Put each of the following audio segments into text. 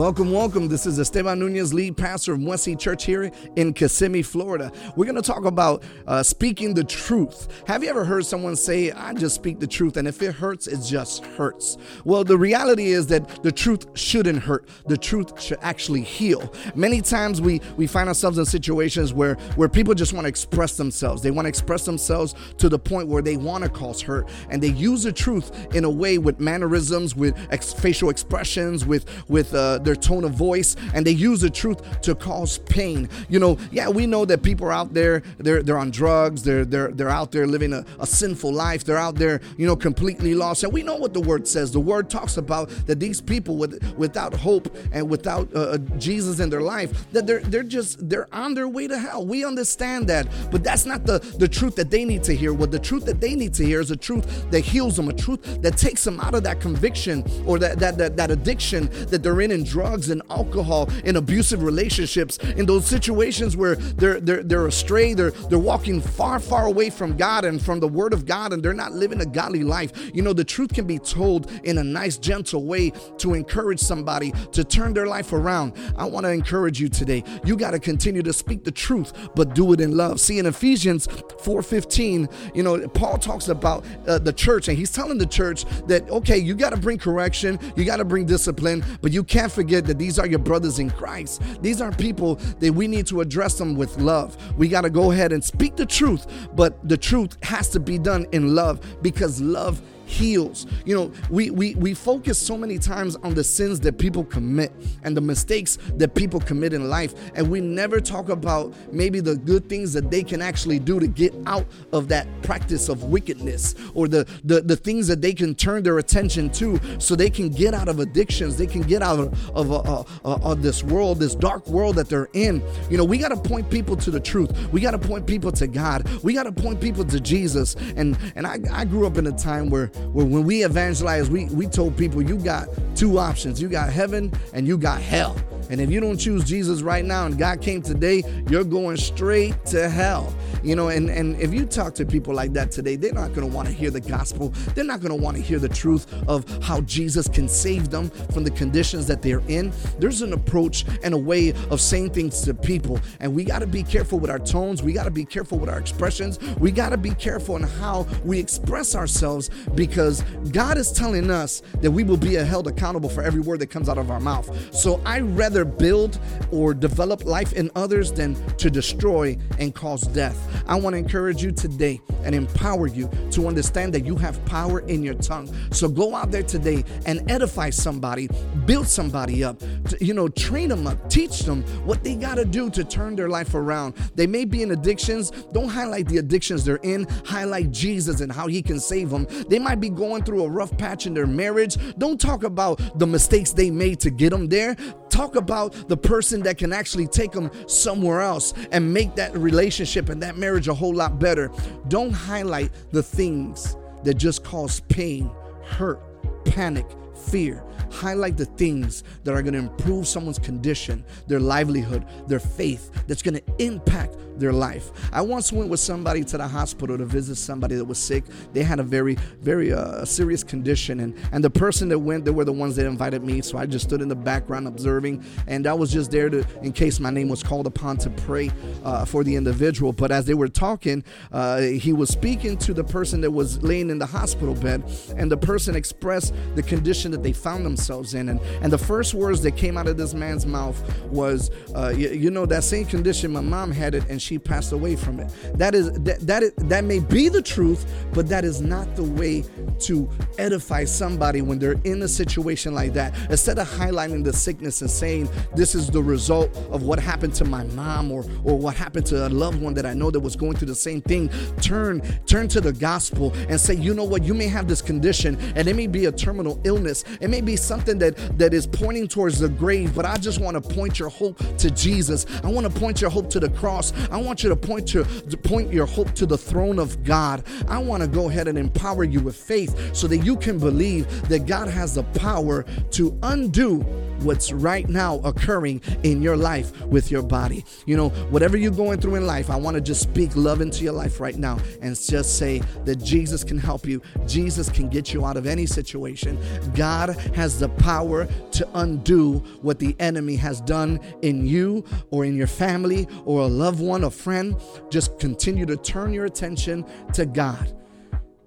Welcome, welcome. This is Esteban Nunez, lead pastor of Wesley Church here in Kissimmee, Florida. We're going to talk about uh, speaking the truth. Have you ever heard someone say, I just speak the truth, and if it hurts, it just hurts? Well, the reality is that the truth shouldn't hurt. The truth should actually heal. Many times we, we find ourselves in situations where, where people just want to express themselves. They want to express themselves to the point where they want to cause hurt, and they use the truth in a way with mannerisms, with ex- facial expressions, with, with uh, their tone of voice, and they use the truth to cause pain. You know, yeah, we know that people are out there, they're they're on drugs, they're they're they're out there living a, a sinful life, they're out there, you know, completely lost. And we know what the word says. The word talks about that these people with without hope and without uh, uh, Jesus in their life, that they're they're just they're on their way to hell. We understand that, but that's not the the truth that they need to hear. What the truth that they need to hear is a truth that heals them, a truth that takes them out of that conviction or that that that, that addiction that they're in in drugs and alcohol, in abusive relationships, in those situations where they're they're they're astray, they're they're walking far, far away from God and from the word of God, and they're not living a godly life. You know, the truth can be told in a nice, gentle way to encourage somebody to turn their life around. I want to encourage you today. You got to continue to speak the truth, but do it in love. See, in Ephesians 4:15, you know, Paul talks about uh, the church, and he's telling the church that okay, you got to bring correction, you got to bring discipline, but you can't forget that these are your brothers in Christ. These are people that we need to address them with love. We got to go ahead and speak the truth, but the truth has to be done in love because love heals. You know, we we we focus so many times on the sins that people commit and the mistakes that people commit in life, and we never talk about maybe the good things that they can actually do to get out of that practice of wickedness or the the, the things that they can turn their attention to so they can get out of addictions, they can get out of of, uh, uh, uh, of this world, this dark world that they're in. You know, we got to point people to the truth. We got to point people to God. We got to point people to Jesus. And and I, I grew up in a time where when we evangelize, we, we told people you got two options you got heaven and you got hell. And if you don't choose Jesus right now and God came today, you're going straight to hell. You know, and, and if you talk to people like that today, they're not going to want to hear the gospel. They're not going to want to hear the truth of how Jesus can save them from the conditions that they're in. There's an approach and a way of saying things to people. And we got to be careful with our tones. We got to be careful with our expressions. We got to be careful in how we express ourselves because God is telling us that we will be held accountable for every word that comes out of our mouth. So I rather rather build or develop life in others than to destroy and cause death. I want to encourage you today and empower you to understand that you have power in your tongue. So go out there today and edify somebody, build somebody up, you know, train them up, teach them what they got to do to turn their life around. They may be in addictions. Don't highlight the addictions they're in, highlight Jesus and how he can save them. They might be going through a rough patch in their marriage. Don't talk about the mistakes they made to get them there. Talk about the person that can actually take them somewhere else and make that relationship and that marriage a whole lot better. Don't highlight the things that just cause pain, hurt, panic, fear. Highlight the things that are going to improve someone's condition, their livelihood, their faith, that's going to impact their life. I once went with somebody to the hospital to visit somebody that was sick. They had a very, very uh, serious condition, and and the person that went, they were the ones that invited me. So I just stood in the background observing, and I was just there to, in case my name was called upon to pray uh, for the individual. But as they were talking, uh, he was speaking to the person that was laying in the hospital bed, and the person expressed the condition that they found themselves in, and and the first words that came out of this man's mouth was, uh, you, you know, that same condition my mom had it, and she she passed away from it. That is that that is, that may be the truth, but that is not the way to edify somebody when they're in a situation like that. Instead of highlighting the sickness and saying this is the result of what happened to my mom or or what happened to a loved one that I know that was going through the same thing, turn turn to the gospel and say, you know what, you may have this condition and it may be a terminal illness. It may be something that that is pointing towards the grave, but I just want to point your hope to Jesus. I want to point your hope to the cross. I want you to point your to point your hope to the throne of God. I want to go ahead and empower you with faith so that you can believe that God has the power to undo what's right now occurring in your life with your body. You know, whatever you're going through in life, I want to just speak love into your life right now and just say that Jesus can help you. Jesus can get you out of any situation. God has the power to undo what the enemy has done in you or in your family or a loved one, a friend. Just continue to turn your attention to God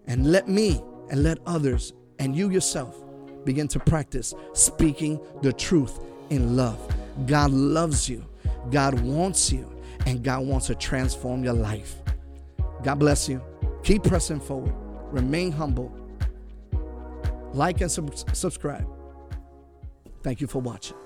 and let me and let others and you yourself begin to practice speaking the truth in love. God loves you, God wants you, and God wants to transform your life. God bless you. Keep pressing forward, remain humble, like and sub- subscribe. Thank you for watching.